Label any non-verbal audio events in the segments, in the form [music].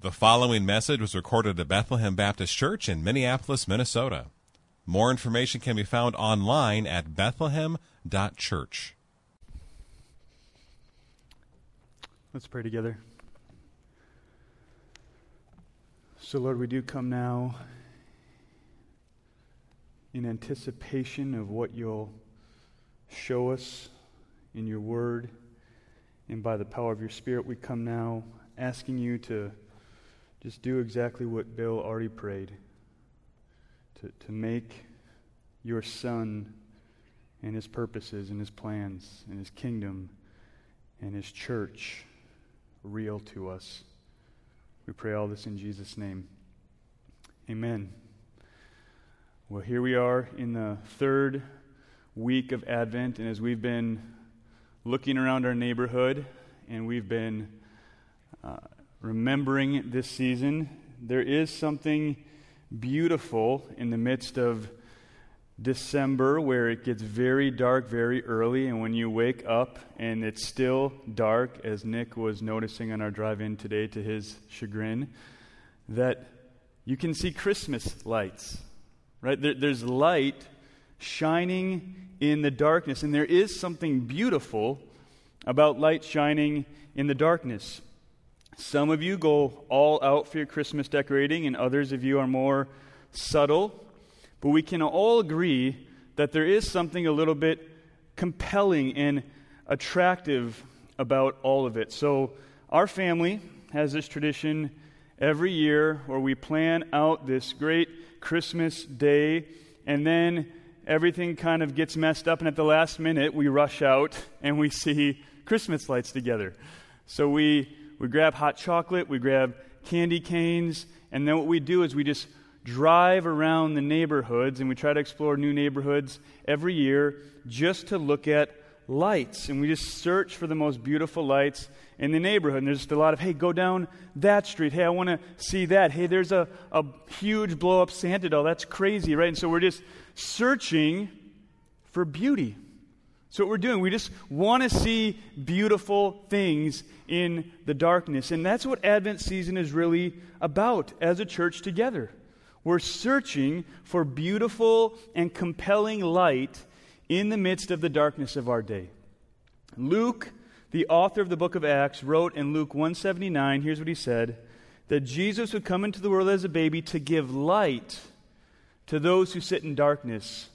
The following message was recorded at Bethlehem Baptist Church in Minneapolis, Minnesota. More information can be found online at bethlehem.church. Let's pray together. So, Lord, we do come now in anticipation of what you'll show us in your word. And by the power of your Spirit, we come now asking you to just do exactly what Bill already prayed to, to make your son and his purposes and his plans and his kingdom and his church real to us. We pray all this in Jesus' name. Amen. Well, here we are in the third week of Advent, and as we've been looking around our neighborhood and we've been uh, remembering this season, there is something beautiful in the midst of December where it gets very dark very early, and when you wake up and it's still dark, as Nick was noticing on our drive in today to his chagrin, that you can see Christmas lights, right? There, there's light shining in the darkness, and there is something beautiful about light shining in the darkness. Some of you go all out for your Christmas decorating, and others of you are more subtle. But we can all agree that there is something a little bit compelling and attractive about all of it. So, our family has this tradition every year where we plan out this great Christmas day, and then everything kind of gets messed up, and at the last minute, we rush out and we see Christmas lights together. So, we we grab hot chocolate, we grab candy canes, and then what we do is we just drive around the neighborhoods and we try to explore new neighborhoods every year just to look at lights. And we just search for the most beautiful lights in the neighborhood. And there's just a lot of, hey, go down that street. Hey, I want to see that. Hey, there's a, a huge blow up Santa doll. That's crazy, right? And so we're just searching for beauty. So, what we're doing, we just want to see beautiful things in the darkness. And that's what Advent season is really about as a church together. We're searching for beautiful and compelling light in the midst of the darkness of our day. Luke, the author of the book of Acts, wrote in Luke 179, here's what he said that Jesus would come into the world as a baby to give light to those who sit in darkness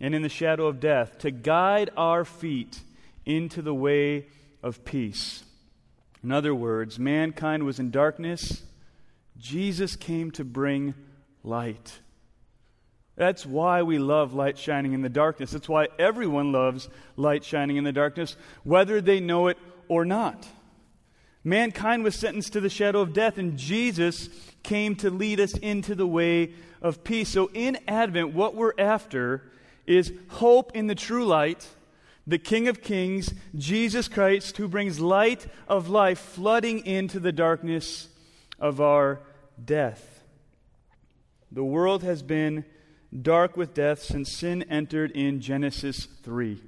and in the shadow of death, to guide our feet into the way of peace. In other words, mankind was in darkness. Jesus came to bring light. That's why we love light shining in the darkness. That's why everyone loves light shining in the darkness, whether they know it or not. Mankind was sentenced to the shadow of death, and Jesus came to lead us into the way of peace. So, in Advent, what we're after is hope in the true light, the King of Kings, Jesus Christ, who brings light of life flooding into the darkness of our death. The world has been dark with death since sin entered in Genesis 3.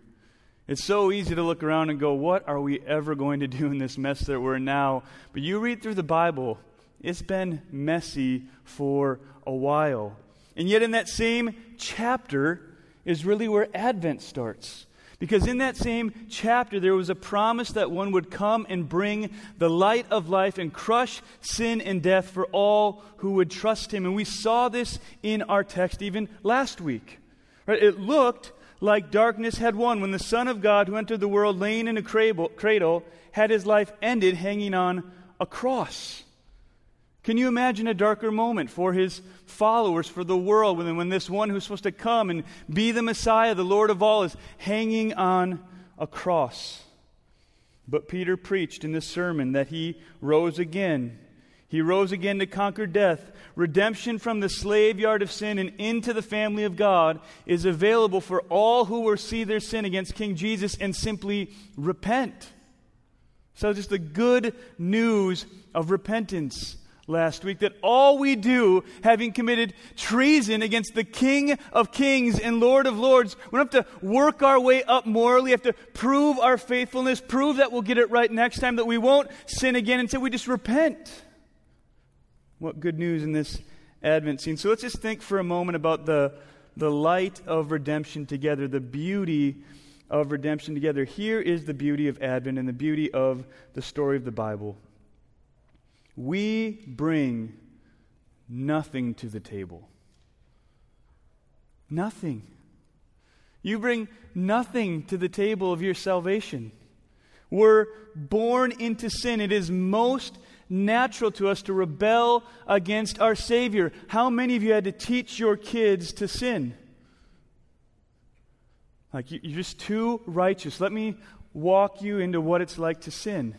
It's so easy to look around and go, What are we ever going to do in this mess that we're in now? But you read through the Bible, it's been messy for a while. And yet, in that same chapter, is really where Advent starts. Because in that same chapter, there was a promise that one would come and bring the light of life and crush sin and death for all who would trust him. And we saw this in our text even last week. Right? It looked like darkness had won when the Son of God, who entered the world laying in a cradle, had his life ended hanging on a cross. Can you imagine a darker moment for his followers, for the world, when, when this one who's supposed to come and be the Messiah, the Lord of all, is hanging on a cross? But Peter preached in this sermon that he rose again. He rose again to conquer death. Redemption from the slave yard of sin and into the family of God is available for all who will see their sin against King Jesus and simply repent. So, just the good news of repentance last week that all we do, having committed treason against the King of Kings and Lord of Lords, we don't have to work our way up morally, we have to prove our faithfulness, prove that we'll get it right next time, that we won't sin again until we just repent. What good news in this Advent scene. So let's just think for a moment about the, the light of redemption together, the beauty of redemption together. Here is the beauty of Advent and the beauty of the story of the Bible. We bring nothing to the table. Nothing. You bring nothing to the table of your salvation. We're born into sin. It is most natural to us to rebel against our Savior. How many of you had to teach your kids to sin? Like, you're just too righteous. Let me walk you into what it's like to sin.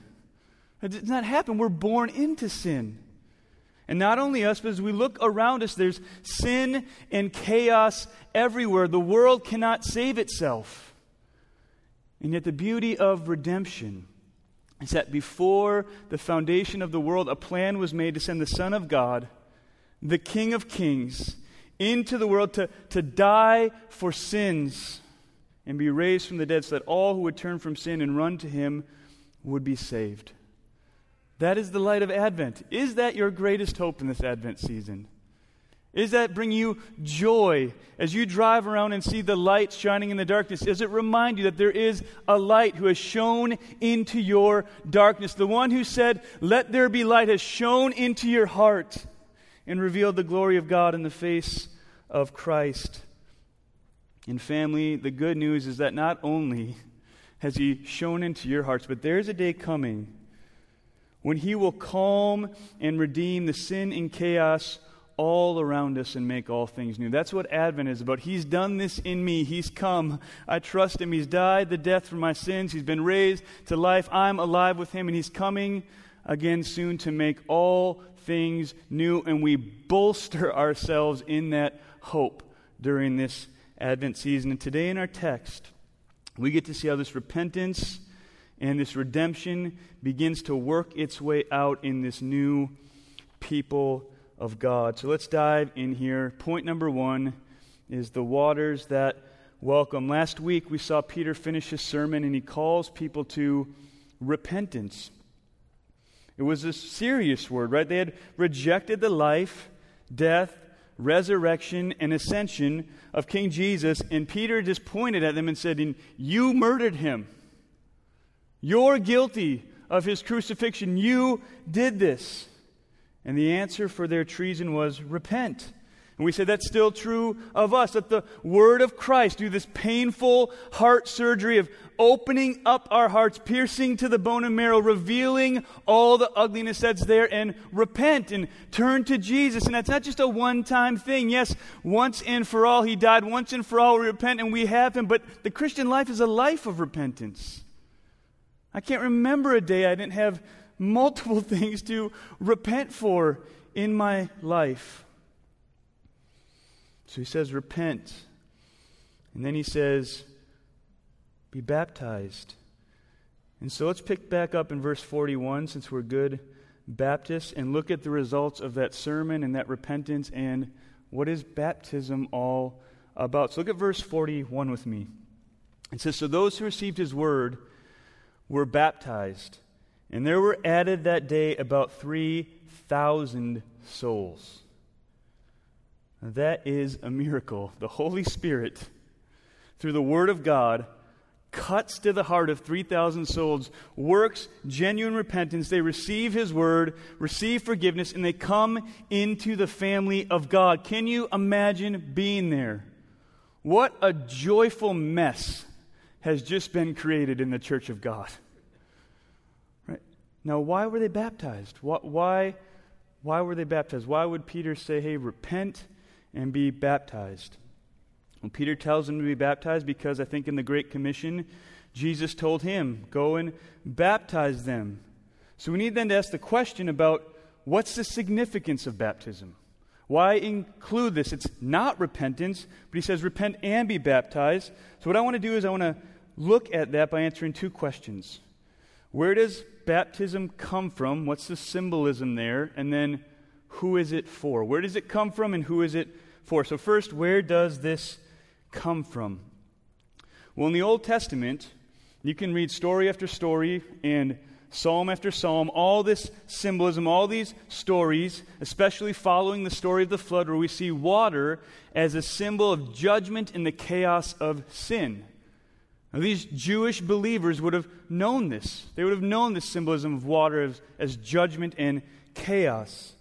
It does not happen. We're born into sin. And not only us, but as we look around us, there's sin and chaos everywhere. The world cannot save itself. And yet, the beauty of redemption is that before the foundation of the world, a plan was made to send the Son of God, the King of Kings, into the world to, to die for sins and be raised from the dead so that all who would turn from sin and run to him would be saved. That is the light of Advent. Is that your greatest hope in this Advent season? Is that bring you joy as you drive around and see the light shining in the darkness? Does it remind you that there is a light who has shone into your darkness? The one who said, Let there be light, has shone into your heart and revealed the glory of God in the face of Christ. And family, the good news is that not only has He shone into your hearts, but there's a day coming when He will calm and redeem the sin and chaos all around us and make all things new. That's what Advent is about. He's done this in me. He's come. I trust Him. He's died the death for my sins. He's been raised to life. I'm alive with Him, and He's coming again soon to make all things new. And we bolster [laughs] ourselves in that hope during this Advent season. And today in our text, we get to see how this repentance and this redemption begins to work its way out in this new people of God. So let's dive in here. Point number one is the waters that welcome. Last week we saw Peter finish his sermon and he calls people to repentance. It was a serious word, right? They had rejected the life, death, resurrection, and ascension of King Jesus, and Peter just pointed at them and said, You murdered him. You're guilty of his crucifixion. You did this. And the answer for their treason was repent. And we say that's still true of us, that the word of Christ do this painful heart surgery of opening up our hearts, piercing to the bone and marrow, revealing all the ugliness that's there, and repent and turn to Jesus. And that's not just a one time thing. Yes, once and for all, He died. Once and for all, we repent and we have Him. But the Christian life is a life of repentance. I can't remember a day I didn't have multiple [laughs] things to repent for in my life. So he says, repent. And then he says, be baptized. And so let's pick back up in verse 41 since we're good Baptists and look at the results of that sermon and that repentance and what is baptism all about. So look at verse 41 with me. It says, So those who received his word were baptized, and there were added that day about 3,000 souls. That is a miracle. The Holy Spirit, through the Word of God, cuts to the heart of 3,000 souls, works genuine repentance. They receive His Word, receive forgiveness, and they come into the family of God. Can you imagine being there? What a joyful mess has just been created in the church of God. Right? Now, why were they baptized? Why, why were they baptized? Why would Peter say, hey, repent and be baptized? Well, Peter tells them to be baptized because I think in the Great Commission, Jesus told him, go and baptize them. So we need then to ask the question about what's the significance of baptism? Why include this? It's not repentance, but he says repent and be baptized. So what I want to do is I want to look at that by answering two questions. Where does baptism come from? What's the symbolism there? And then, who is it for? Where does it come from and who is it for? So, first, where does this come from? Well, in the Old Testament, you can read story after story and psalm after psalm, all this symbolism, all these stories, especially following the story of the flood, where we see water as a symbol of judgment in the chaos of sin. Now, these Jewish believers would have known this. They would have known the symbolism of water as, as judgment and chaos.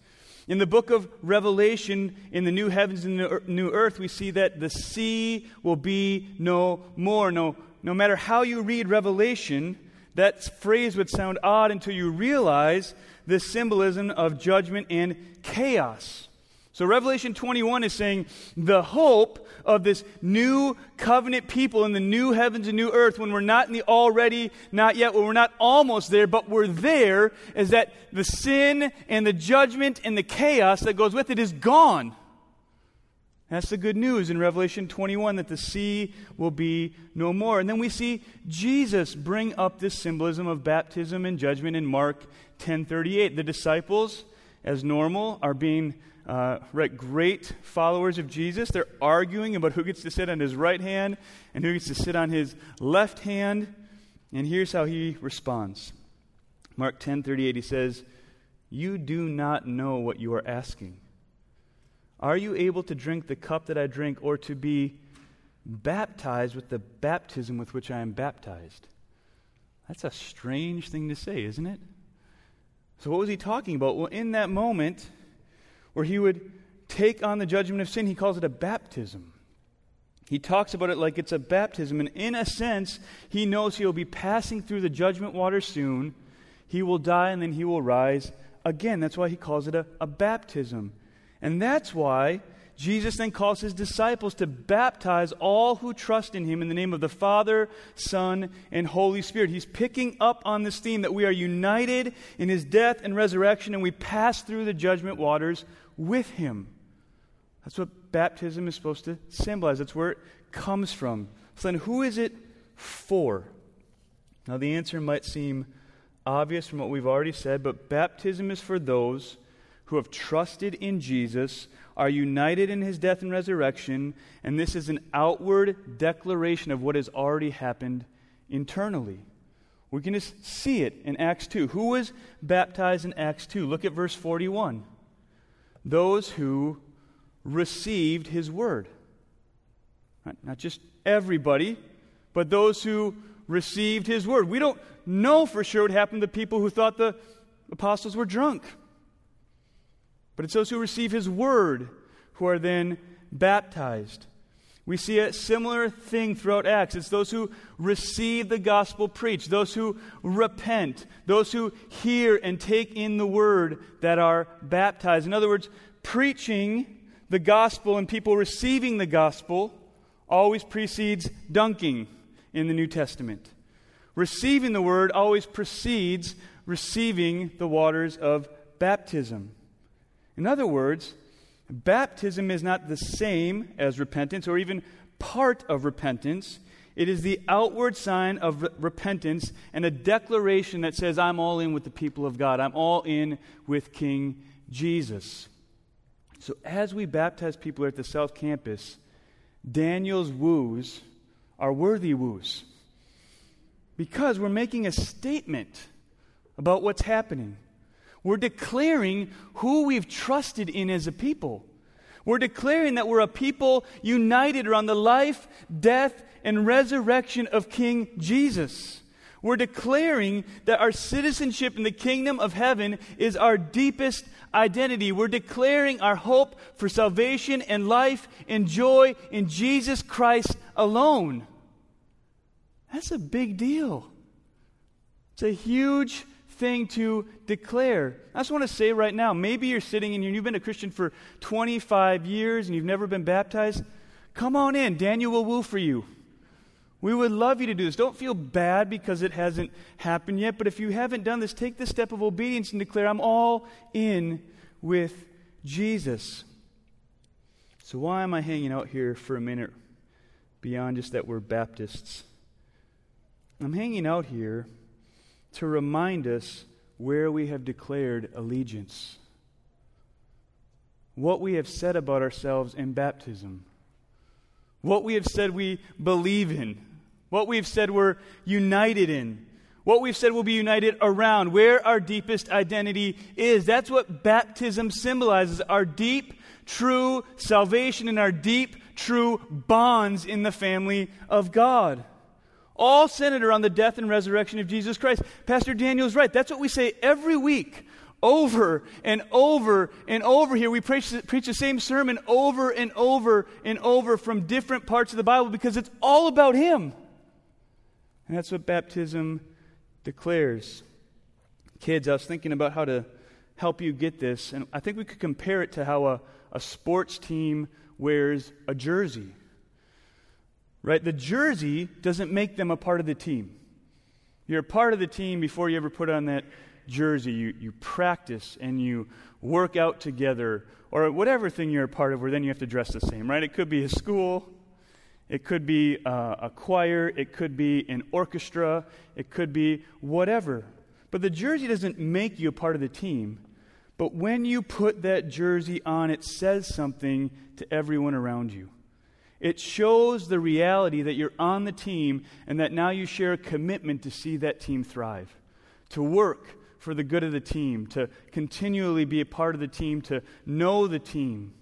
In the book of Revelation, in the new heavens and the new earth, we see that the sea will be no more. No, no matter how you read Revelation, that phrase would sound odd until you realize the symbolism of judgment and chaos. So, Revelation 21 is saying the hope of this new covenant people in the new heavens and new earth, when we're not in the already, not yet, when we're not almost there, but we're there, is that the sin and the judgment and the chaos that goes with it is gone. That's the good news in Revelation 21 that the sea will be no more. And then we see Jesus bring up this symbolism of baptism and judgment in Mark 10:38. The disciples, as normal, are being uh, right, great followers of Jesus. They're arguing about who gets to sit on his right hand and who gets to sit on his left hand. And here's how he responds. Mark 10:38 he says, "You do not know what you are asking." Are you able to drink the cup that I drink, or to be baptized with the baptism with which I am baptized? That's a strange thing to say, isn't it? So, what was he talking about? Well, in that moment where he would take on the judgment of sin, he calls it a baptism. He talks about it like it's a baptism, and in a sense, he knows he will be passing through the judgment water soon. He will die, and then he will rise again. That's why he calls it a, a baptism. And that's why Jesus then calls his disciples to baptize all who trust in him in the name of the Father, Son, and Holy Spirit. He's picking up on this theme that we are united in his death and resurrection and we pass through the judgment waters with him. That's what baptism is supposed to symbolize. That's where it comes from. So then, who is it for? Now, the answer might seem obvious from what we've already said, but baptism is for those who have trusted in Jesus, are united in his death and resurrection, and this is an outward declaration of what has already happened internally. We can just see it in Acts 2. Who was baptized in Acts 2? Look at verse 41. Those who received his word. Not just everybody, but those who received his word. We don't know for sure what happened to people who thought the apostles were drunk. But it's those who receive his word who are then baptized. We see a similar thing throughout Acts. It's those who receive the gospel preached, those who repent, those who hear and take in the word that are baptized. In other words, preaching the gospel and people receiving the gospel always precedes dunking in the New Testament. Receiving the word always precedes receiving the waters of baptism. In other words, baptism is not the same as repentance or even part of repentance. It is the outward sign of re- repentance and a declaration that says, I'm all in with the people of God. I'm all in with King Jesus. So, as we baptize people at the South Campus, Daniel's woos are worthy woos because we're making a statement about what's happening. We're declaring who we've trusted in as a people. We're declaring that we're a people united around the life, death, and resurrection of King Jesus. We're declaring that our citizenship in the kingdom of heaven is our deepest identity. We're declaring our hope for salvation and life and joy in Jesus Christ alone. That's a big deal. It's a huge thing to declare. I just want to say right now maybe you're sitting in here and you've been a Christian for 25 years and you've never been baptized. Come on in. Daniel will woo for you. We would love you to do this. Don't feel bad because it hasn't happened yet, but if you haven't done this, take the step of obedience and declare, I'm all in with Jesus. So, why am I hanging out here for a minute beyond just that we're Baptists? I'm hanging out here to remind us where we have declared allegiance, what we have said about ourselves in baptism, what we have said we believe in, what we have said we're united in, what we've said we'll be united around, where our deepest identity is. That's what baptism symbolizes our deep, true salvation and our deep, true bonds in the family of God. All centered around the death and resurrection of Jesus Christ. Pastor Daniel is right. That's what we say every week, over and over and over here. We preach, preach the same sermon over and over and over from different parts of the Bible because it's all about Him. And that's what baptism declares. Kids, I was thinking about how to help you get this, and I think we could compare it to how a, a sports team wears a jersey. Right? The jersey doesn't make them a part of the team. You're a part of the team before you ever put on that jersey. You, you practice and you work out together, or whatever thing you're a part of, where then you have to dress the same, right? It could be a school, it could be uh, a choir, it could be an orchestra, it could be whatever. But the jersey doesn't make you a part of the team. But when you put that jersey on, it says something to everyone around you. It shows the reality that you're on the team and that now you share a commitment to see that team thrive, to work for the good of the team, to continually be a part of the team, to know the team.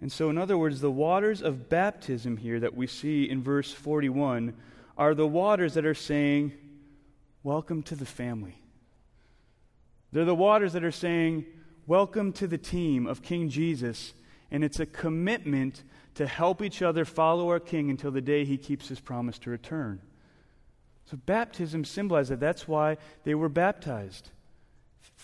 And so, in other words, the waters of baptism here that we see in verse 41 are the waters that are saying, Welcome to the family. They're the waters that are saying, Welcome to the team of King Jesus. And it's a commitment to help each other follow our King until the day he keeps his promise to return. So, baptism symbolizes that. That's why they were baptized.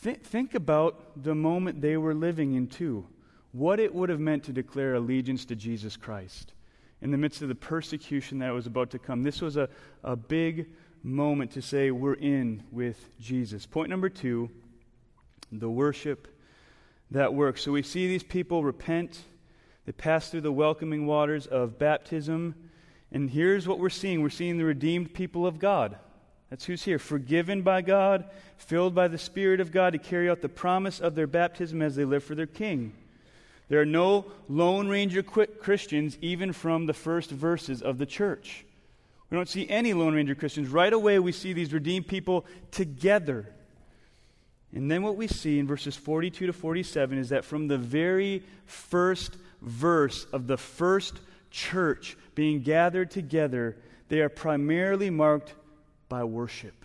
Th- think about the moment they were living in, too what it would have meant to declare allegiance to Jesus Christ in the midst of the persecution that was about to come. This was a, a big moment to say, We're in with Jesus. Point number two the worship that works. So we see these people repent, they pass through the welcoming waters of baptism. And here's what we're seeing we're seeing the redeemed people of God. That's who's here. Forgiven by God, filled by the Spirit of God to carry out the promise of their baptism as they live for their King. There are no Lone Ranger Christians, even from the first verses of the church. We don't see any Lone Ranger Christians. Right away, we see these redeemed people together. And then what we see in verses 42 to 47 is that from the very first verse of the first church being gathered together, they are primarily marked by worship.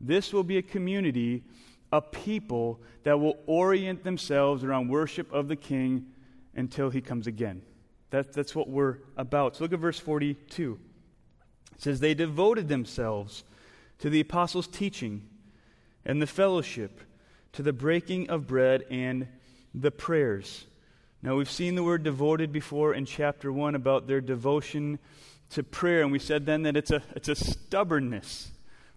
This will be a community a people that will orient themselves around worship of the King until he comes again. That, that's what we're about. So look at verse 42. It says, They devoted themselves to the apostles' teaching and the fellowship, to the breaking of bread and the prayers. Now, we've seen the word devoted before in chapter 1 about their devotion to prayer, and we said then that it's a, it's a stubbornness.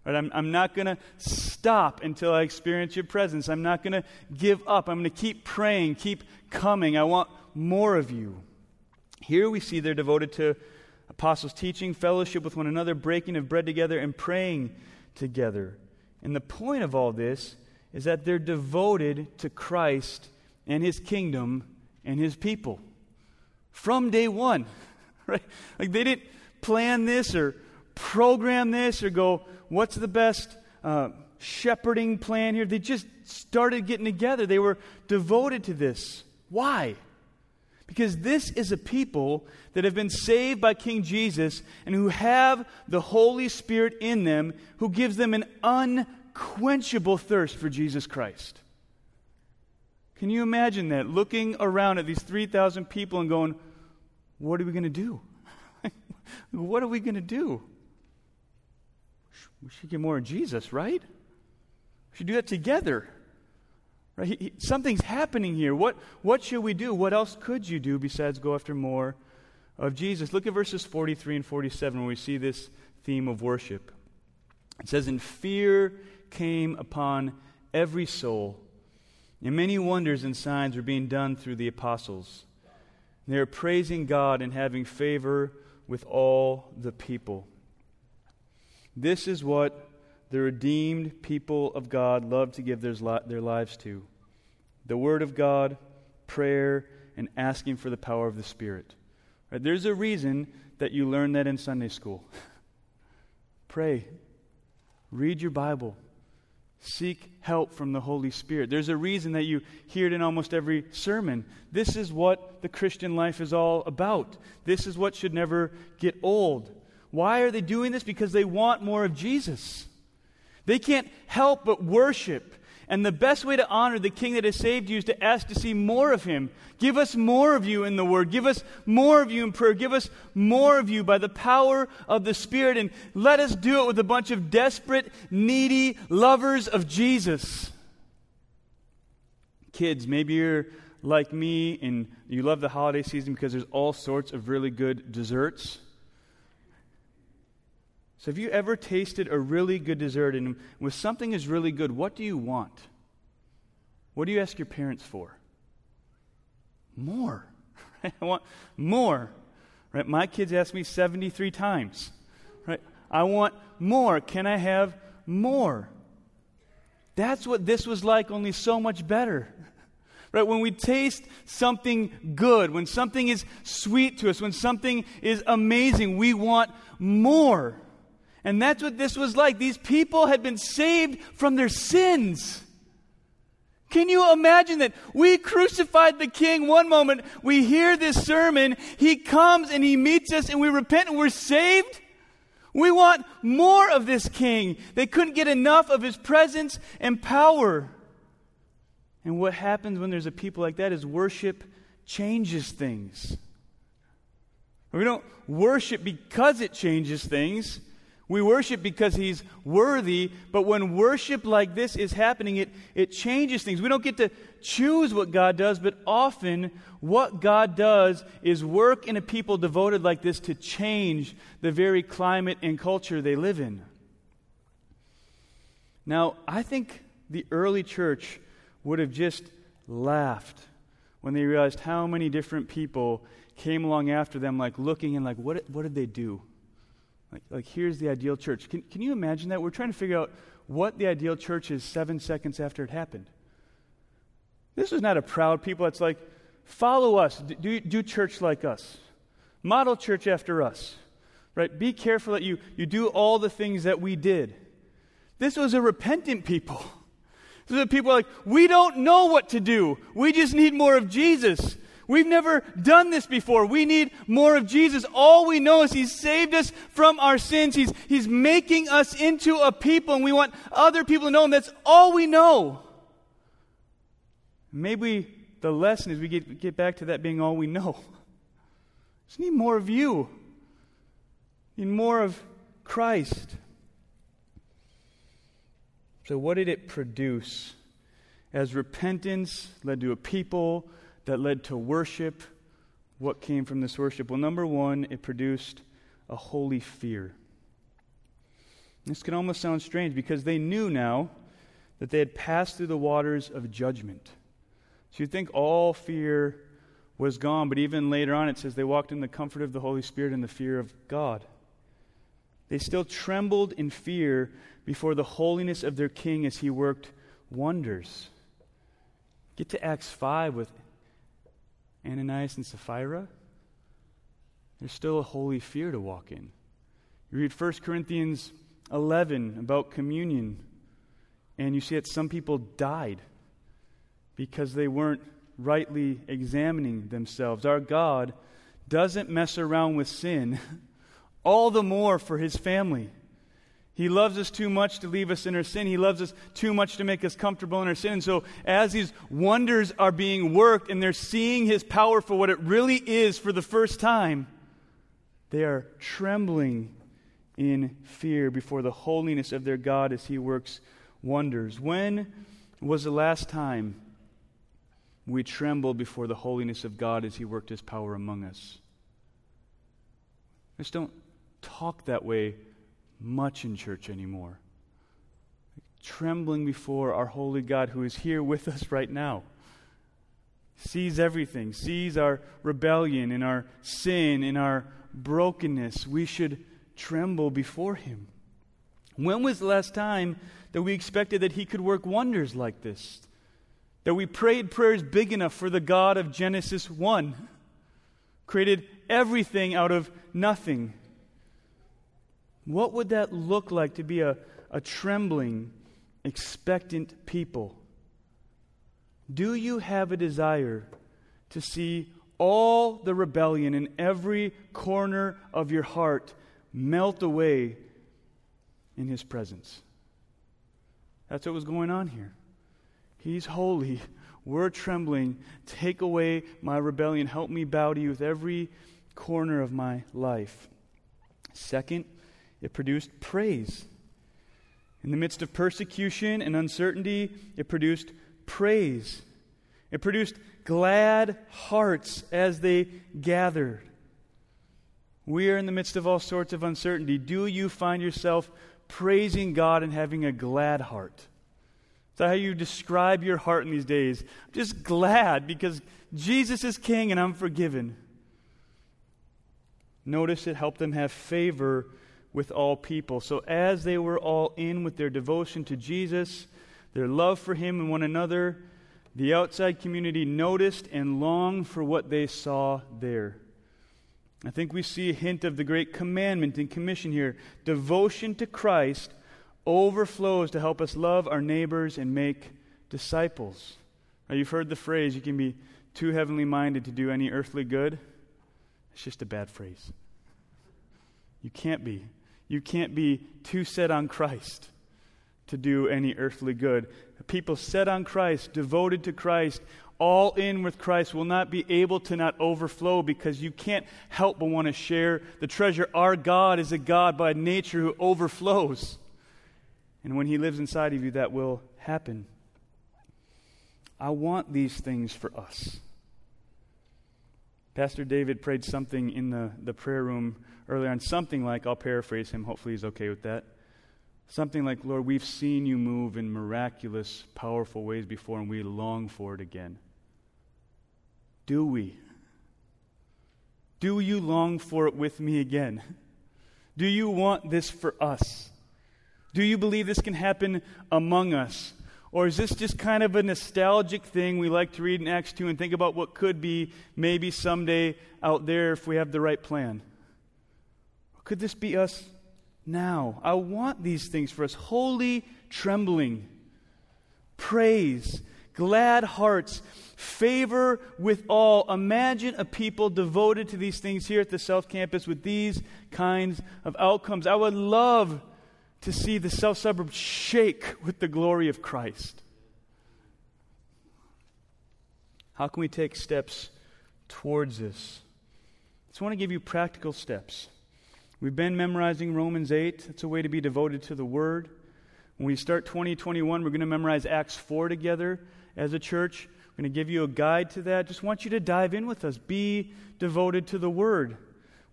Right? I'm, I'm not going to stop until I experience your presence. I'm not going to give up. I'm going to keep praying, keep coming. I want more of you. Here we see they're devoted to apostles' teaching, fellowship with one another, breaking of bread together, and praying together. And the point of all this is that they're devoted to Christ and his kingdom and his people from day one. [laughs] Right? Like they didn't plan this or program this or go, what's the best uh, shepherding plan here? They just started getting together. They were devoted to this. Why? Because this is a people that have been saved by King Jesus and who have the Holy Spirit in them who gives them an unquenchable thirst for Jesus Christ. Can you imagine that? Looking around at these 3,000 people and going, What are we going to do? [laughs] what are we going to do? we should get more of Jesus, right? We should do that together. Right? He, he, something's happening here. What, what should we do? What else could you do besides go after more of Jesus? Look at verses 43 and 47 where we see this theme of worship. It says, And fear came upon every soul, and many wonders and signs were being done through the apostles. They are praising God and having favor with all the people. This is what the redeemed people of God love to give their, their lives to the Word of God, prayer, and asking for the power of the Spirit. Right? There's a reason that you learn that in Sunday school. [laughs] Pray, read your Bible. Seek help from the Holy Spirit. There's a reason that you hear it in almost every sermon. This is what the Christian life is all about. This is what should never get old. Why are they doing this? Because they want more of Jesus. They can't help but worship and the best way to honor the King that has saved you is to ask to see more of Him. Give us more of you in the Word. Give us more of you in prayer. Give us more of you by the power of the Spirit. And let us do it with a bunch of desperate, needy lovers of Jesus. Kids, maybe you're like me and you love the holiday season because there's all sorts of really good desserts. So, have you ever tasted a really good dessert and when something is really good, what do you want? What do you ask your parents for? More. [laughs] I want more. Right? My kids ask me 73 times. Right? I want more. Can I have more? That's what this was like, only so much better. Right? When we taste something good, when something is sweet to us, when something is amazing, we want more. And that's what this was like. These people had been saved from their sins. Can you imagine that? We crucified the king one moment, we hear this sermon, he comes and he meets us and we repent and we're saved. We want more of this king. They couldn't get enough of his presence and power. And what happens when there's a people like that is worship changes things. We don't worship because it changes things. We worship because he's worthy, but when worship like this is happening, it, it changes things. We don't get to choose what God does, but often what God does is work in a people devoted like this to change the very climate and culture they live in. Now, I think the early church would have just laughed when they realized how many different people came along after them, like looking and like, what, what did they do? Like, like here's the ideal church. Can, can you imagine that? We're trying to figure out what the ideal church is seven seconds after it happened. This was not a proud people It's like, follow us, do, do church like us, model church after us, right? Be careful that you, you do all the things that we did. This was a repentant people. This is people like, we don't know what to do. We just need more of Jesus. We've never done this before. We need more of Jesus. All we know is He's saved us from our sins. He's, he's making us into a people, and we want other people to know Him. That's all we know. Maybe the lesson is we get, get back to that being all we know. [laughs] Just need more of you. Need more of Christ. So, what did it produce? As repentance led to a people that led to worship. What came from this worship? Well, number one, it produced a holy fear. This can almost sound strange because they knew now that they had passed through the waters of judgment. So you'd think all fear was gone, but even later on it says they walked in the comfort of the Holy Spirit and the fear of God. They still trembled in fear before the holiness of their king as he worked wonders. Get to Acts 5 with Ananias and Sapphira, there's still a holy fear to walk in. You read 1 Corinthians 11 about communion, and you see that some people died because they weren't rightly examining themselves. Our God doesn't mess around with sin, [laughs] all the more for his family. He loves us too much to leave us in our sin. He loves us too much to make us comfortable in our sin. And so, as these wonders are being worked and they're seeing His power for what it really is for the first time, they are trembling in fear before the holiness of their God as He works wonders. When was the last time we trembled before the holiness of God as He worked His power among us? Just don't talk that way much in church anymore. Trembling before our holy God who is here with us right now. Sees everything, sees our rebellion and our sin and our brokenness. We should tremble before him. When was the last time that we expected that he could work wonders like this? That we prayed prayers big enough for the God of Genesis 1? Created everything out of nothing what would that look like to be a, a trembling, expectant people? Do you have a desire to see all the rebellion in every corner of your heart melt away in His presence? That's what was going on here. He's holy. We're trembling. Take away my rebellion. Help me bow to you with every corner of my life. Second, it produced praise. In the midst of persecution and uncertainty, it produced praise. It produced glad hearts as they gathered. We are in the midst of all sorts of uncertainty. Do you find yourself praising God and having a glad heart? Is that how you describe your heart in these days? I'm just glad because Jesus is king and I'm forgiven. Notice it helped them have favor with all people. So, as they were all in with their devotion to Jesus, their love for Him and one another, the outside community noticed and longed for what they saw there. I think we see a hint of the great commandment and commission here. Devotion to Christ overflows to help us love our neighbors and make disciples. Now, you've heard the phrase, you can be too heavenly minded to do any earthly good. It's just a bad phrase. You can't be. You can't be too set on Christ to do any earthly good. People set on Christ, devoted to Christ, all in with Christ will not be able to not overflow because you can't help but want to share the treasure. Our God is a God by nature who overflows. And when He lives inside of you, that will happen. I want these things for us. Pastor David prayed something in the, the prayer room earlier on, something like, I'll paraphrase him, hopefully he's okay with that. Something like, Lord, we've seen you move in miraculous, powerful ways before, and we long for it again. Do we? Do you long for it with me again? Do you want this for us? Do you believe this can happen among us? Or is this just kind of a nostalgic thing we like to read in Acts 2 and think about what could be maybe someday out there if we have the right plan? Or could this be us now? I want these things for us holy trembling, praise, glad hearts, favor with all. Imagine a people devoted to these things here at the South Campus with these kinds of outcomes. I would love to see the South Suburb shake with the glory of Christ. How can we take steps towards this? I just want to give you practical steps. We've been memorizing Romans 8. It's a way to be devoted to the Word. When we start 2021, we're going to memorize Acts 4 together as a church. We're going to give you a guide to that. Just want you to dive in with us. Be devoted to the Word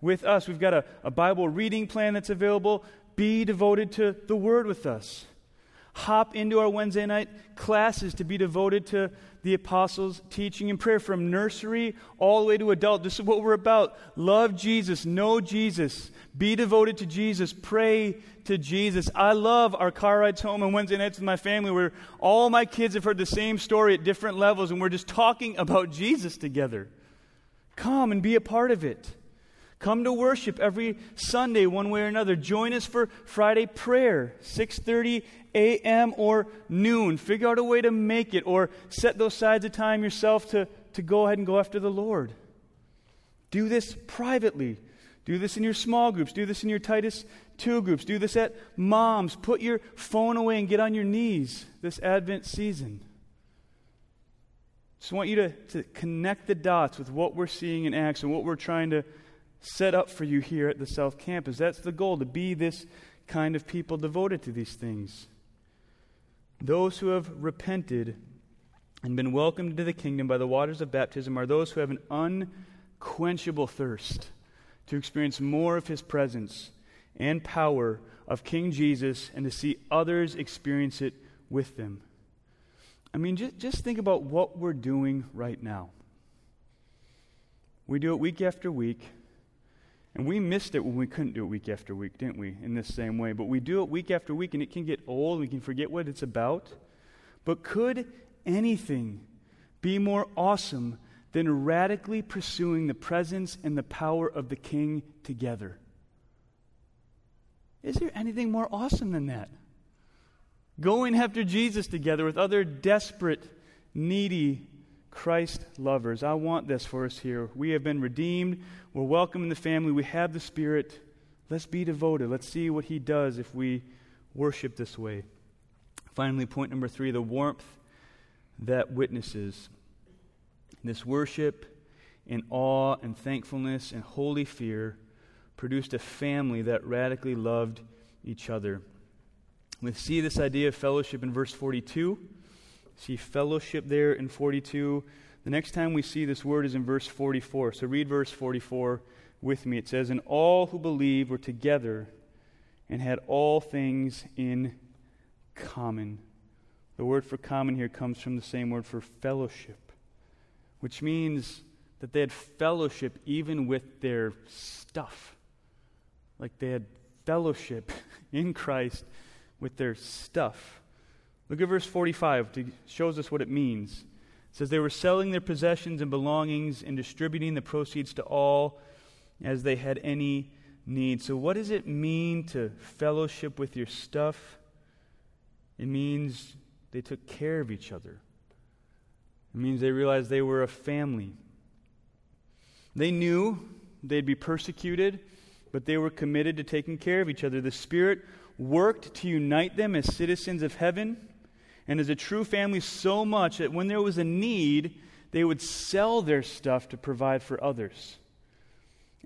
with us. We've got a, a Bible reading plan that's available. Be devoted to the Word with us. Hop into our Wednesday night classes to be devoted to the apostles' teaching and prayer from nursery all the way to adult. This is what we're about. Love Jesus, know Jesus, be devoted to Jesus, pray to Jesus. I love our car rides home on Wednesday nights with my family where all my kids have heard the same story at different levels and we're just talking about Jesus together. Come and be a part of it. Come to worship every Sunday one way or another. Join us for Friday prayer, 6:30 a.m. or noon. Figure out a way to make it or set those sides of time yourself to, to go ahead and go after the Lord. Do this privately. Do this in your small groups. Do this in your Titus 2 groups. Do this at moms. Put your phone away and get on your knees this Advent season. Just want you to, to connect the dots with what we're seeing in Acts and what we're trying to set up for you here at the South Campus. That's the goal, to be this kind of people devoted to these things. Those who have repented and been welcomed into the kingdom by the waters of baptism are those who have an unquenchable thirst to experience more of his presence and power of King Jesus and to see others experience it with them. I mean, just, just think about what we're doing right now. We do it week after week. And we missed it when we couldn't do it week after week, didn't we? In this same way. But we do it week after week, and it can get old. We can forget what it's about. But could anything be more awesome than radically pursuing the presence and the power of the King together? Is there anything more awesome than that? going after Jesus together with other desperate, needy Christ lovers. I want this for us here. We have been redeemed. We're welcome in the family. We have the Spirit. Let's be devoted. Let's see what He does if we worship this way. Finally, point number three the warmth that witnesses. This worship in awe and thankfulness and holy fear produced a family that radically loved each other. We see this idea of fellowship in verse 42. See fellowship there in 42. The next time we see this word is in verse 44. So read verse 44 with me. It says, And all who believed were together and had all things in common. The word for common here comes from the same word for fellowship, which means that they had fellowship even with their stuff. Like they had fellowship [laughs] in Christ with their stuff. Look at verse 45. It shows us what it means. It says, They were selling their possessions and belongings and distributing the proceeds to all as they had any need. So, what does it mean to fellowship with your stuff? It means they took care of each other. It means they realized they were a family. They knew they'd be persecuted, but they were committed to taking care of each other. The Spirit worked to unite them as citizens of heaven and as a true family so much that when there was a need, they would sell their stuff to provide for others.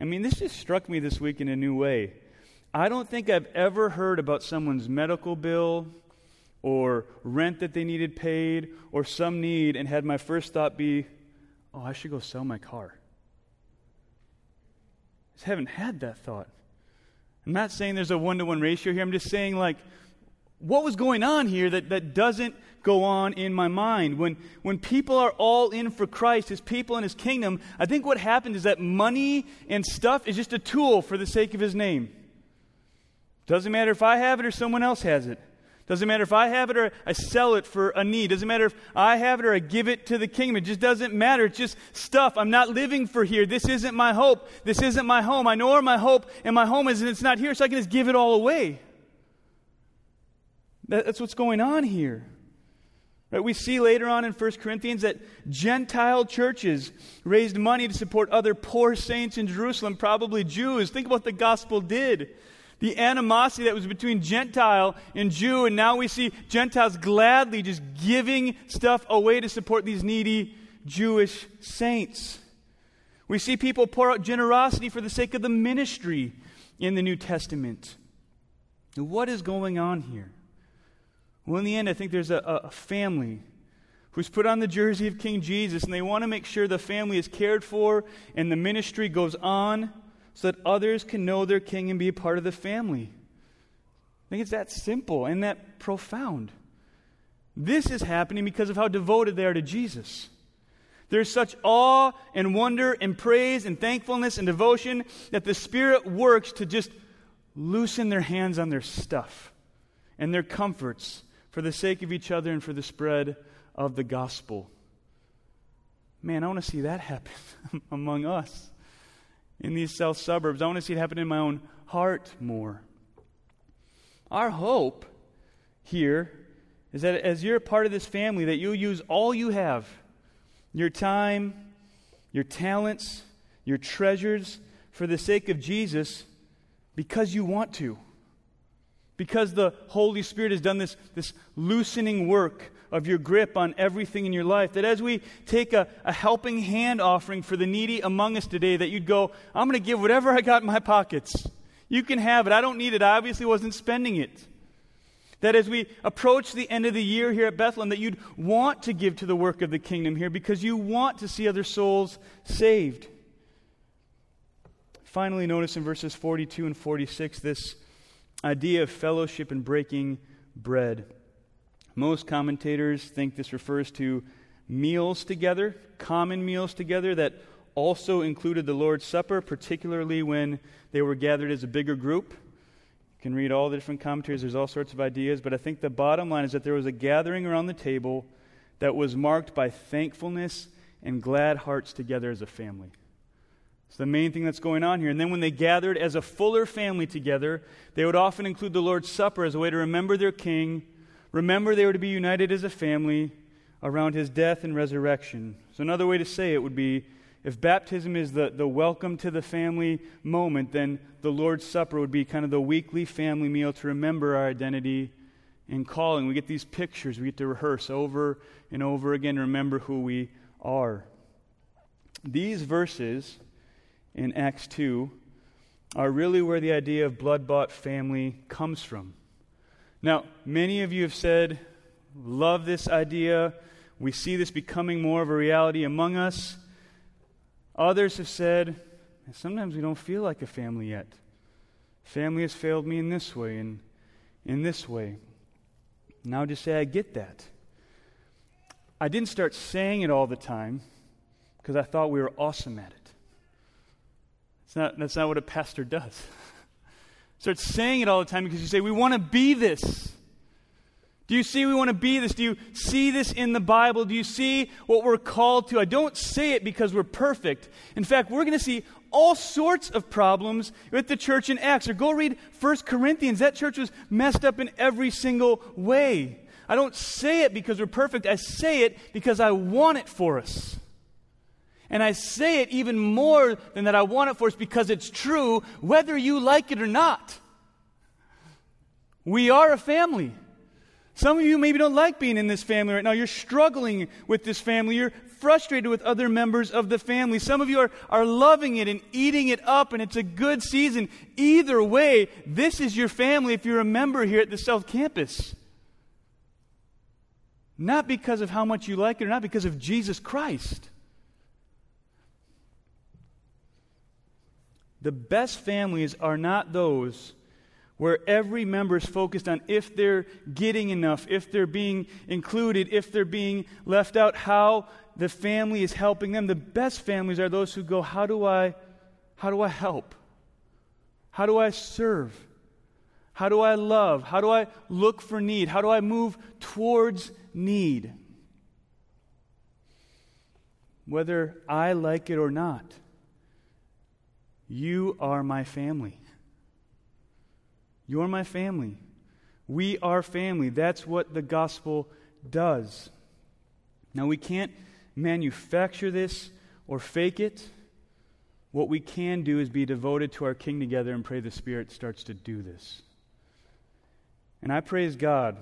I mean, this just struck me this week in a new way. I don't think I've ever heard about someone's medical bill or rent that they needed paid or some need and had my first thought be, oh, I should go sell my car. I just haven't had that thought. I'm not saying there's a one to one ratio here. I'm just saying, like, what was going on here that, that doesn't go on in my mind? When, when people are all in for Christ, his people and his kingdom, I think what happens is that money and stuff is just a tool for the sake of his name. Doesn't matter if I have it or someone else has it. Doesn't matter if I have it or I sell it for a need. Doesn't matter if I have it or I give it to the kingdom. It just doesn't matter. It's just stuff. I'm not living for here. This isn't my hope. This isn't my home. I know where my hope and my home is, and it's not here, so I can just give it all away. That's what's going on here. Right? We see later on in 1 Corinthians that Gentile churches raised money to support other poor saints in Jerusalem, probably Jews. Think about what the gospel did the animosity that was between Gentile and Jew, and now we see Gentiles gladly just giving stuff away to support these needy Jewish saints. We see people pour out generosity for the sake of the ministry in the New Testament. What is going on here? Well, in the end, I think there's a, a family who's put on the jersey of King Jesus, and they want to make sure the family is cared for and the ministry goes on so that others can know their king and be a part of the family. I think it's that simple and that profound. This is happening because of how devoted they are to Jesus. There's such awe and wonder and praise and thankfulness and devotion that the Spirit works to just loosen their hands on their stuff and their comforts for the sake of each other and for the spread of the gospel. Man, I want to see that happen [laughs] among us in these south suburbs. I want to see it happen in my own heart more. Our hope here is that as you're a part of this family, that you'll use all you have your time, your talents, your treasures for the sake of Jesus because you want to. Because the Holy Spirit has done this, this loosening work of your grip on everything in your life. That as we take a, a helping hand offering for the needy among us today, that you'd go, I'm going to give whatever I got in my pockets. You can have it. I don't need it. I obviously wasn't spending it. That as we approach the end of the year here at Bethlehem, that you'd want to give to the work of the kingdom here because you want to see other souls saved. Finally, notice in verses 42 and 46 this idea of fellowship and breaking bread. Most commentators think this refers to meals together, common meals together that also included the Lord's Supper, particularly when they were gathered as a bigger group. You can read all the different commentaries, there's all sorts of ideas, but I think the bottom line is that there was a gathering around the table that was marked by thankfulness and glad hearts together as a family. It's the main thing that's going on here. And then when they gathered as a fuller family together, they would often include the Lord's Supper as a way to remember their king Remember, they were to be united as a family around his death and resurrection. So, another way to say it would be if baptism is the, the welcome to the family moment, then the Lord's Supper would be kind of the weekly family meal to remember our identity and calling. We get these pictures, we get to rehearse over and over again, remember who we are. These verses in Acts 2 are really where the idea of blood bought family comes from. Now, many of you have said, love this idea. We see this becoming more of a reality among us. Others have said, sometimes we don't feel like a family yet. Family has failed me in this way and in this way. Now just say, I get that. I didn't start saying it all the time because I thought we were awesome at it. It's not, that's not what a pastor does. [laughs] Start saying it all the time because you say, We want to be this. Do you see we want to be this? Do you see this in the Bible? Do you see what we're called to? I don't say it because we're perfect. In fact, we're going to see all sorts of problems with the church in Acts. Or go read 1 Corinthians. That church was messed up in every single way. I don't say it because we're perfect. I say it because I want it for us. And I say it even more than that I want it for us because it's true, whether you like it or not. We are a family. Some of you maybe don't like being in this family right now. You're struggling with this family. You're frustrated with other members of the family. Some of you are, are loving it and eating it up, and it's a good season. Either way, this is your family if you're a member here at the South Campus. Not because of how much you like it or not because of Jesus Christ. The best families are not those where every member is focused on if they're getting enough, if they're being included, if they're being left out, how the family is helping them. The best families are those who go, how do I how do I help? How do I serve? How do I love? How do I look for need? How do I move towards need? Whether I like it or not, you are my family. You're my family. We are family. That's what the gospel does. Now, we can't manufacture this or fake it. What we can do is be devoted to our King together and pray the Spirit starts to do this. And I praise God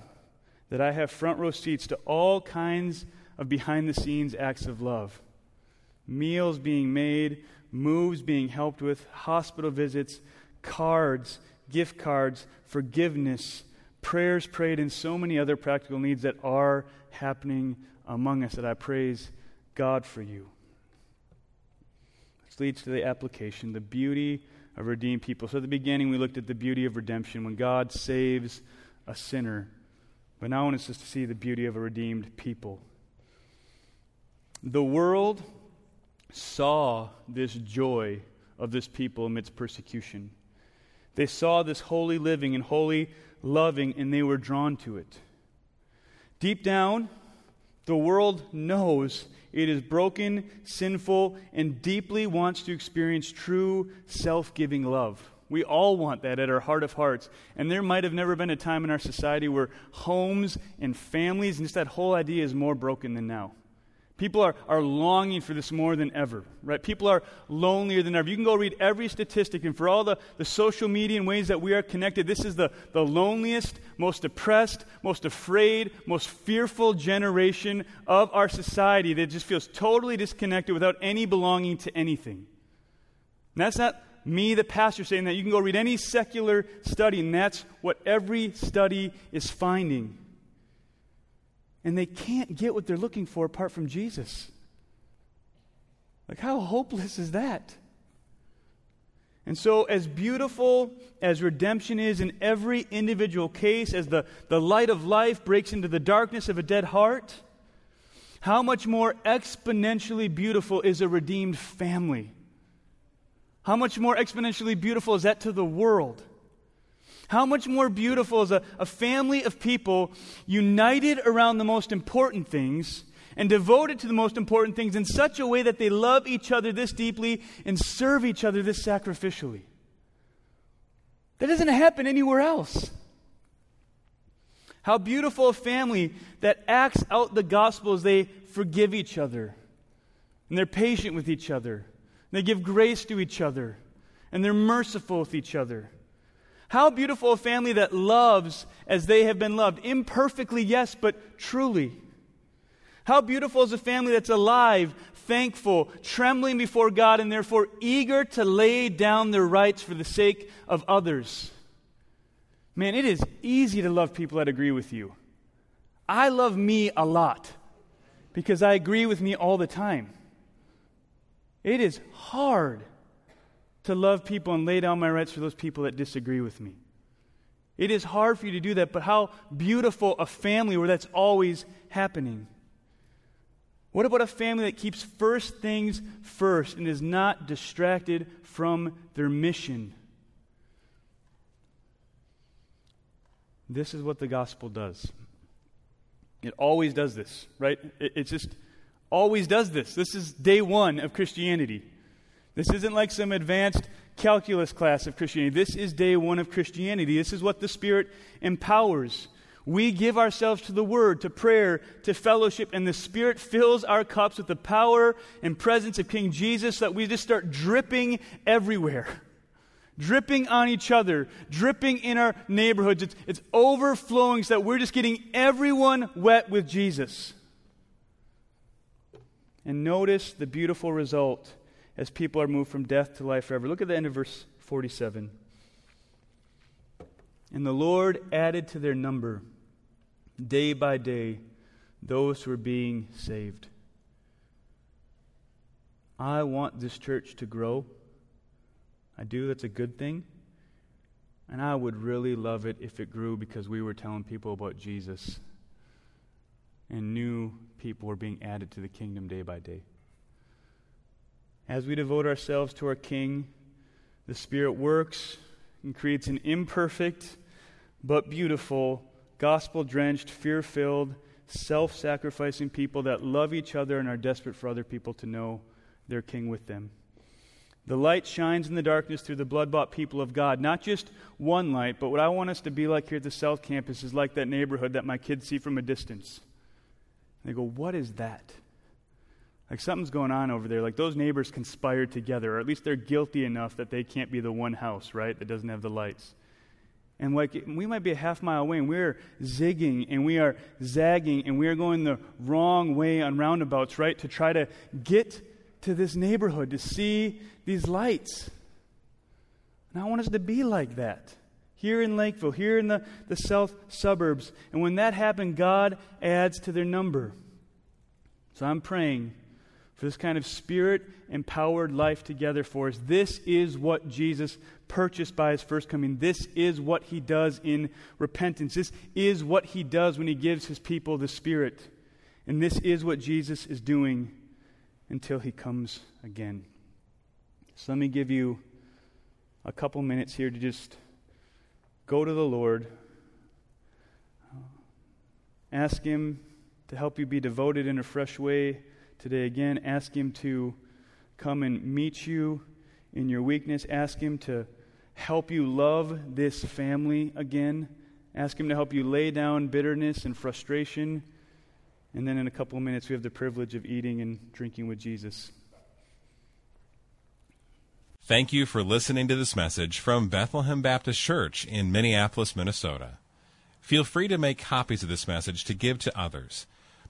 that I have front row seats to all kinds of behind the scenes acts of love meals being made, moves being helped with, hospital visits, cards gift cards, forgiveness, prayers prayed, and so many other practical needs that are happening among us that I praise God for you. This leads to the application, the beauty of redeemed people. So at the beginning, we looked at the beauty of redemption when God saves a sinner. But now I want us to see the beauty of a redeemed people. The world saw this joy of this people amidst persecution. They saw this holy living and holy loving, and they were drawn to it. Deep down, the world knows it is broken, sinful, and deeply wants to experience true self giving love. We all want that at our heart of hearts. And there might have never been a time in our society where homes and families and just that whole idea is more broken than now. People are, are longing for this more than ever, right? People are lonelier than ever. You can go read every statistic, and for all the, the social media and ways that we are connected, this is the, the loneliest, most depressed, most afraid, most fearful generation of our society that just feels totally disconnected without any belonging to anything. And that's not me, the pastor, saying that. You can go read any secular study, and that's what every study is finding and they can't get what they're looking for apart from Jesus. Like, how hopeless is that? And so, as beautiful as redemption is in every individual case, as the, the light of life breaks into the darkness of a dead heart, how much more exponentially beautiful is a redeemed family? How much more exponentially beautiful is that to the world? How much more beautiful is a, a family of people united around the most important things and devoted to the most important things in such a way that they love each other this deeply and serve each other this sacrificially? That doesn't happen anywhere else. How beautiful a family that acts out the gospel as they forgive each other, and they're patient with each other, and they give grace to each other, and they're merciful with each other. How beautiful a family that loves as they have been loved. Imperfectly, yes, but truly. How beautiful is a family that's alive, thankful, trembling before God, and therefore eager to lay down their rights for the sake of others. Man, it is easy to love people that agree with you. I love me a lot because I agree with me all the time. It is hard to love people and lay down my rights for those people that disagree with me. It is hard for you to do that, but how beautiful a family where that's always happening. What about a family that keeps first things first and is not distracted from their mission? This is what the gospel does. It always does this, right? It, it just always does this. This is day one of Christianity. This isn't like some advanced calculus class of Christianity. This is day one of Christianity. This is what the Spirit empowers. We give ourselves to the Word, to prayer, to fellowship, and the Spirit fills our cups with the power and presence of King Jesus so that we just start dripping everywhere. Dripping on each other, dripping in our neighborhoods. It's, it's overflowing so that we're just getting everyone wet with Jesus. And notice the beautiful result as people are moved from death to life forever. Look at the end of verse 47. And the Lord added to their number day by day those who were being saved. I want this church to grow. I do. That's a good thing. And I would really love it if it grew because we were telling people about Jesus and new people were being added to the kingdom day by day. As we devote ourselves to our King, the Spirit works and creates an imperfect but beautiful, gospel drenched, fear filled, self sacrificing people that love each other and are desperate for other people to know their King with them. The light shines in the darkness through the blood bought people of God. Not just one light, but what I want us to be like here at the South Campus is like that neighborhood that my kids see from a distance. They go, What is that? Like something's going on over there. Like those neighbors conspired together, or at least they're guilty enough that they can't be the one house, right, that doesn't have the lights. And like we might be a half mile away and we're zigging and we are zagging and we are going the wrong way on roundabouts, right, to try to get to this neighborhood to see these lights. And I want us to be like that here in Lakeville, here in the, the south suburbs. And when that happens, God adds to their number. So I'm praying for this kind of spirit empowered life together for us. This is what Jesus purchased by his first coming. This is what he does in repentance. This is what he does when he gives his people the Spirit. And this is what Jesus is doing until he comes again. So let me give you a couple minutes here to just go to the Lord. Ask him to help you be devoted in a fresh way today again. Ask Him to come and meet you in your weakness. Ask Him to help you love this family again. Ask Him to help you lay down bitterness and frustration. And then in a couple of minutes, we have the privilege of eating and drinking with Jesus. Thank you for listening to this message from Bethlehem Baptist Church in Minneapolis, Minnesota. Feel free to make copies of this message to give to others